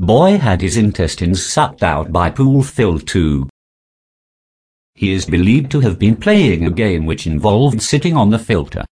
Boy had his intestines sucked out by pool filter too. He is believed to have been playing a game which involved sitting on the filter.